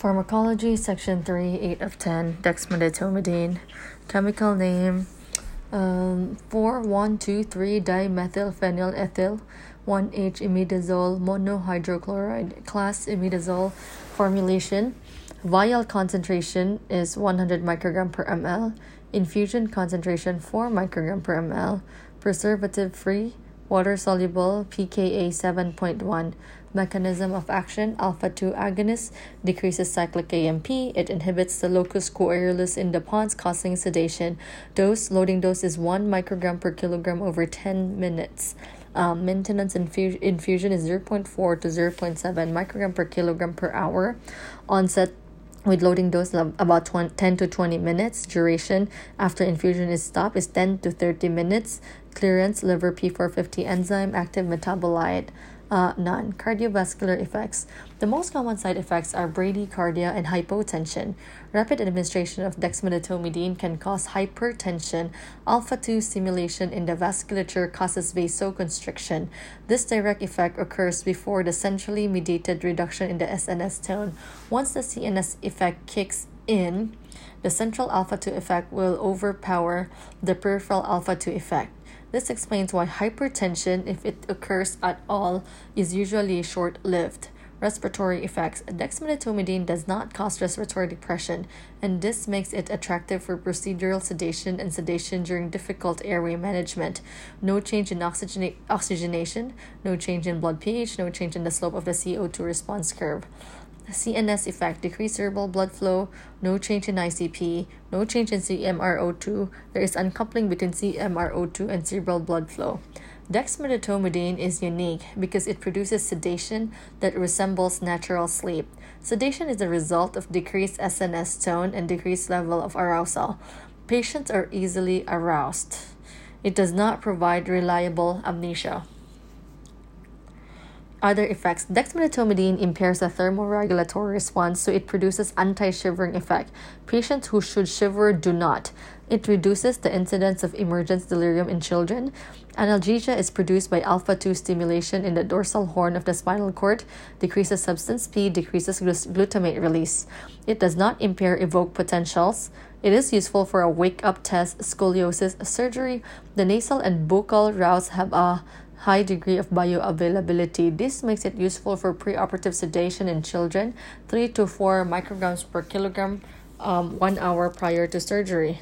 Pharmacology, Section 3, 8 of 10, dexmedetomidine. Chemical name um, 4-1-2-3 dimethylphenylethyl 1H imidazole monohydrochloride class imidazole formulation. Vial concentration is 100 microgram per ml infusion concentration 4 microgram per ml preservative free water soluble pKa 7.1 Mechanism of action alpha 2 agonist decreases cyclic AMP. It inhibits the locus coeruleus in the pons, causing sedation. Dose loading dose is 1 microgram per kilogram over 10 minutes. Um, maintenance infu- infusion is 0.4 to 0.7 microgram per kilogram per hour. Onset with loading dose of about 20, 10 to 20 minutes. Duration after infusion is stopped is 10 to 30 minutes. Clearance liver P450 enzyme active metabolite uh, none. Cardiovascular effects. The most common side effects are bradycardia and hypotension. Rapid administration of dexmedetomidine can cause hypertension. Alpha 2 stimulation in the vasculature causes vasoconstriction. This direct effect occurs before the centrally mediated reduction in the SNS tone. Once the CNS effect kicks in, the central alpha 2 effect will overpower the peripheral alpha 2 effect. This explains why hypertension, if it occurs at all, is usually short lived. Respiratory effects. Dexmedetomidine does not cause respiratory depression, and this makes it attractive for procedural sedation and sedation during difficult airway management. No change in oxygen- oxygenation, no change in blood pH, no change in the slope of the CO2 response curve. CNS effect, decreased cerebral blood flow, no change in ICP, no change in CMRO2. There is uncoupling between CMRO2 and cerebral blood flow. Dexmedetomidine is unique because it produces sedation that resembles natural sleep. Sedation is the result of decreased SNS tone and decreased level of arousal. Patients are easily aroused. It does not provide reliable amnesia. Other effects. Dexmedetomidine impairs the thermoregulatory response, so it produces anti-shivering effect. Patients who should shiver do not. It reduces the incidence of emergence delirium in children. Analgesia is produced by alpha 2 stimulation in the dorsal horn of the spinal cord, decreases substance P, decreases glutamate release. It does not impair evoked potentials. It is useful for a wake up test, scoliosis surgery. The nasal and buccal routes have a high degree of bioavailability. This makes it useful for preoperative sedation in children, 3 to 4 micrograms per kilogram um, one hour prior to surgery.